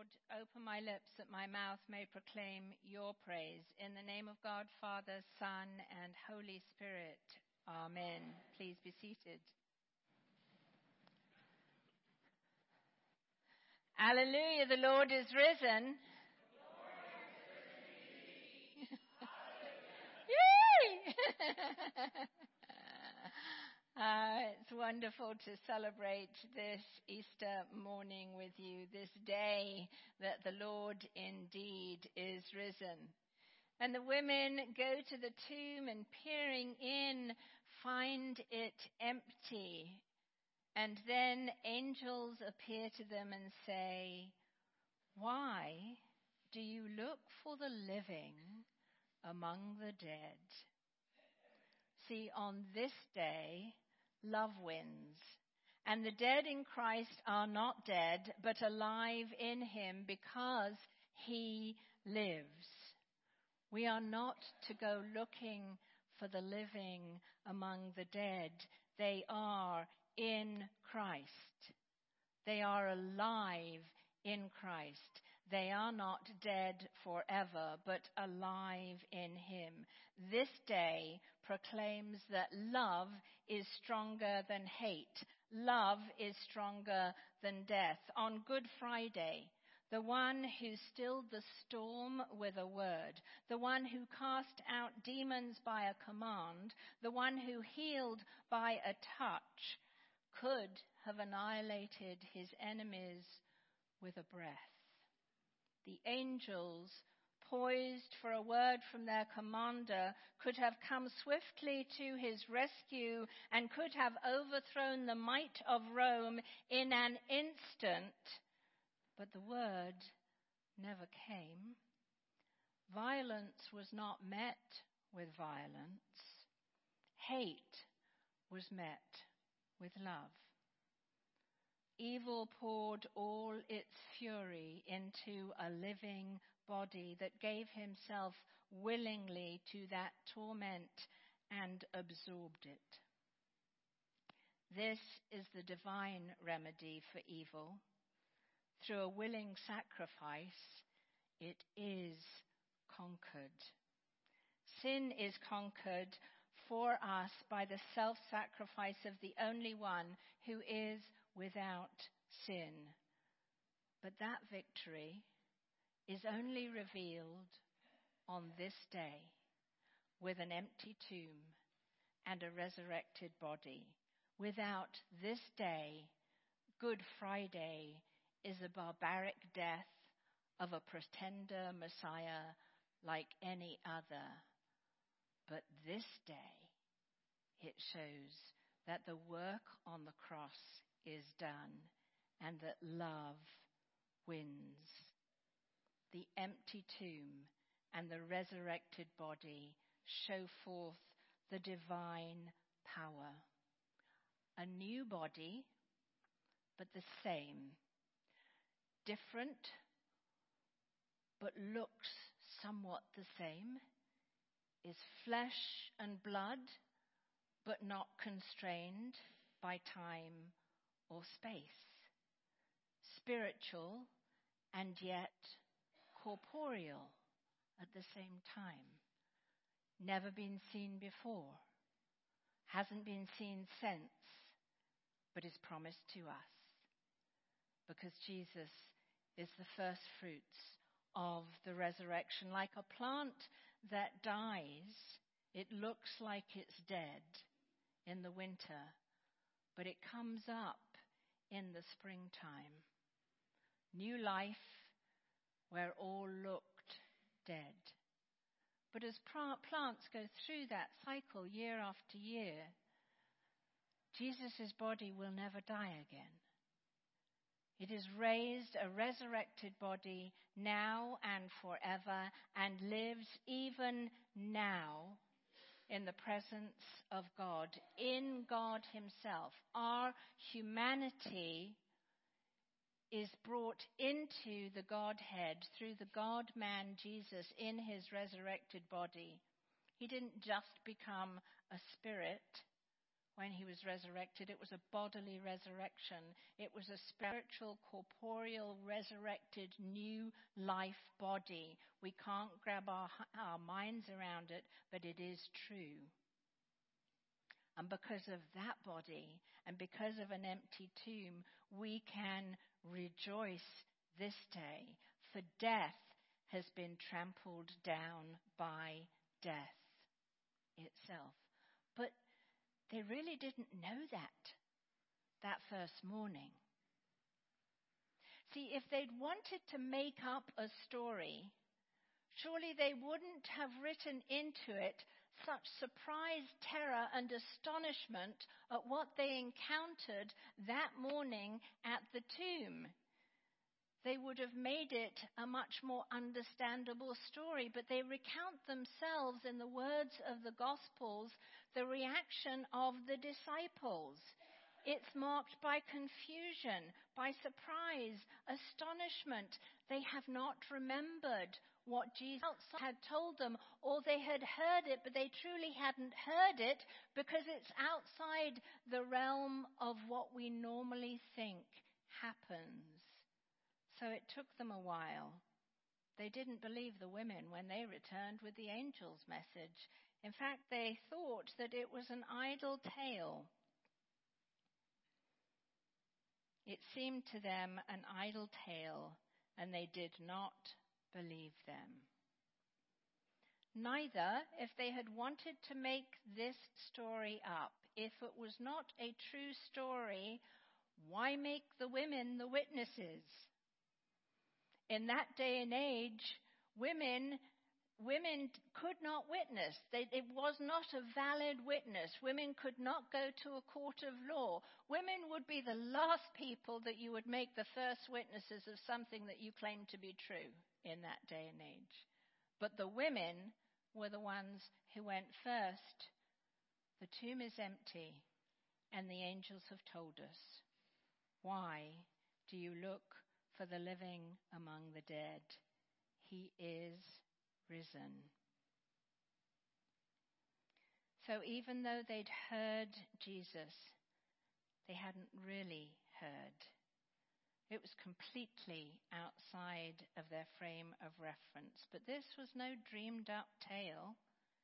Lord, open my lips that my mouth may proclaim your praise. In the name of God, Father, Son, and Holy Spirit. Amen. Please be seated. Hallelujah, the Lord is risen. Yay! Uh, it's wonderful to celebrate this Easter morning with you, this day that the Lord indeed is risen. And the women go to the tomb and peering in, find it empty. And then angels appear to them and say, Why do you look for the living among the dead? See, on this day, love wins. And the dead in Christ are not dead, but alive in him because he lives. We are not to go looking for the living among the dead. They are in Christ. They are alive in Christ. They are not dead forever, but alive in him. This day proclaims that love is stronger than hate. Love is stronger than death. On Good Friday, the one who stilled the storm with a word, the one who cast out demons by a command, the one who healed by a touch, could have annihilated his enemies with a breath. The angels poised for a word from their commander, could have come swiftly to his rescue and could have overthrown the might of Rome in an instant. But the word never came. Violence was not met with violence. Hate was met with love. Evil poured all its fury into a living body that gave himself willingly to that torment and absorbed it. This is the divine remedy for evil. Through a willing sacrifice, it is conquered. Sin is conquered for us by the self sacrifice of the only one who is without sin. But that victory is only revealed on this day with an empty tomb and a resurrected body. Without this day, Good Friday is a barbaric death of a pretender Messiah like any other. But this day, it shows that the work on the cross is done and that love wins the empty tomb and the resurrected body show forth the divine power. A new body, but the same. Different, but looks somewhat the same. Is flesh and blood, but not constrained by time or space. Spiritual and yet corporeal at the same time. Never been seen before. Hasn't been seen since, but is promised to us. Because Jesus is the first fruits of the resurrection. Like a plant that dies, it looks like it's dead in the winter, but it comes up in the springtime. New life where all looked dead. But as plants go through that cycle year after year, Jesus' body will never die again. It is raised a resurrected body now and forever and lives even now in the presence of God, in God Himself. Our humanity is brought into the Godhead through the God man Jesus in his resurrected body. He didn't just become a spirit when he was resurrected, it was a bodily resurrection. It was a spiritual, corporeal, resurrected, new life body. We can't grab our, our minds around it, but it is true. And because of that body and because of an empty tomb, we can rejoice this day, for death has been trampled down by death itself. But they really didn't know that that first morning. See, if they'd wanted to make up a story, surely they wouldn't have written into it such surprise, terror, and astonishment at what they encountered that morning at the tomb they would have made it a much more understandable story. But they recount themselves in the words of the Gospels the reaction of the disciples. It's marked by confusion, by surprise, astonishment. They have not remembered what Jesus had told them, or they had heard it, but they truly hadn't heard it because it's outside the realm of what we normally think happens. So it took them a while. They didn't believe the women when they returned with the angel's message. In fact, they thought that it was an idle tale. It seemed to them an idle tale, and they did not believe them. Neither, if they had wanted to make this story up, if it was not a true story, why make the women the witnesses? In that day and age, women women could not witness. They, it was not a valid witness. Women could not go to a court of law. Women would be the last people that you would make the first witnesses of something that you claimed to be true in that day and age. But the women were the ones who went first. The tomb is empty, and the angels have told us. Why do you look for the living among the dead. He is risen. So even though they'd heard Jesus, they hadn't really heard. It was completely outside of their frame of reference. But this was no dreamed up tale.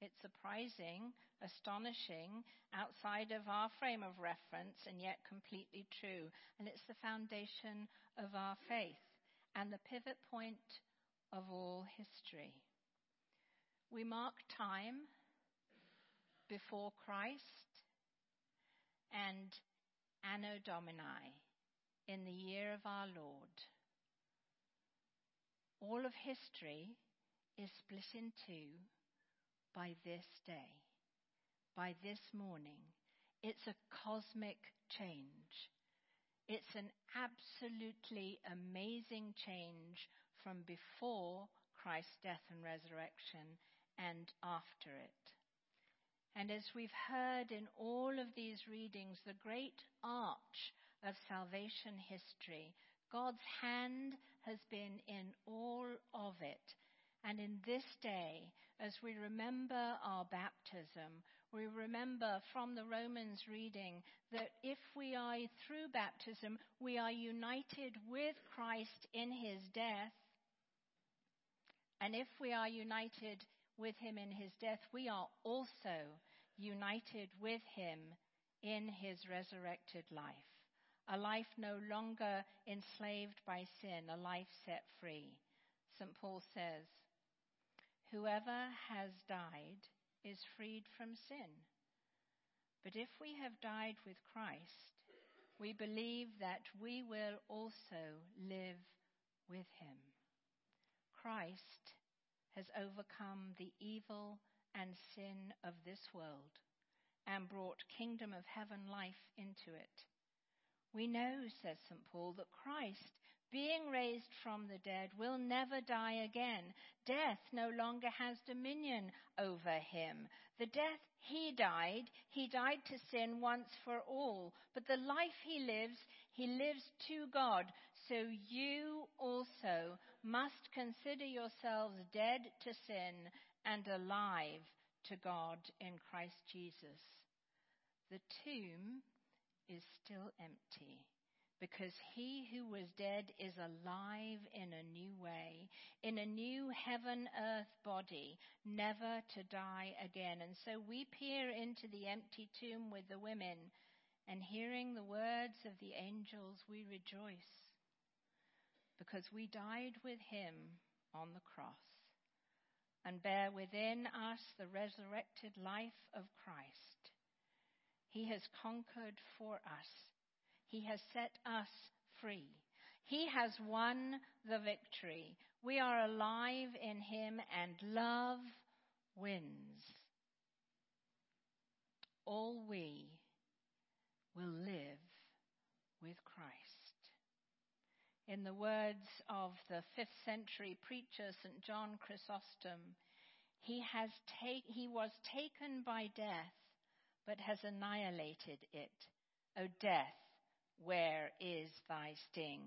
It's surprising, astonishing, outside of our frame of reference, and yet completely true. And it's the foundation of our faith and the pivot point of all history. We mark time before Christ and Anno Domini in the year of our Lord. All of history is split in two by this day, by this morning. It's a cosmic change. It's an absolutely amazing change from before Christ's death and resurrection and after it. And as we've heard in all of these readings, the great arch of salvation history, God's hand has been in all of it. And in this day, as we remember our baptism, we remember from the Romans reading that if we are through baptism, we are united with Christ in his death. And if we are united with him in his death, we are also united with him in his resurrected life. A life no longer enslaved by sin, a life set free. St. Paul says, Whoever has died is freed from sin. But if we have died with Christ, we believe that we will also live with him. Christ has overcome the evil and sin of this world and brought kingdom of heaven life into it. We know, says St. Paul, that Christ being raised from the dead, will never die again. Death no longer has dominion over him. The death he died, he died to sin once for all. But the life he lives, he lives to God. So you also must consider yourselves dead to sin and alive to God in Christ Jesus. the tomb is still empty because he who was dead is alive in a new way, in a new heaven earth body, never to die again. And so we peer into the empty tomb with the women, and hearing the words of the angels, we rejoice because we died with him on the cross and bear within us the resurrected life of Christ. He has conquered for us he has set us free. He has won the victory. We are alive in Him and love wins. All we will live with Christ. In the words of the fifth century preacher St. John Chrysostom, he, has he was taken by death, but has annihilated it. O death, where is thy sting?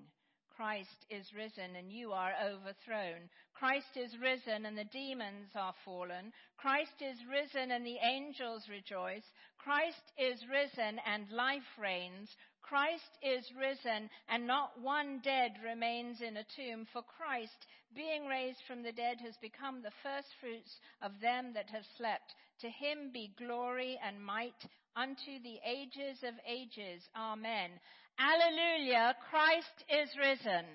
Christ is risen and you are overthrown. Christ is risen and the demons are fallen. Christ is risen and the angels rejoice. Christ is risen and life reigns. Christ is risen and not one dead remains in a tomb. For Christ, being raised from the dead, has become the firstfruits of them that have slept. To him be glory and might unto the ages of ages. Amen. Alleluia, Christ is risen.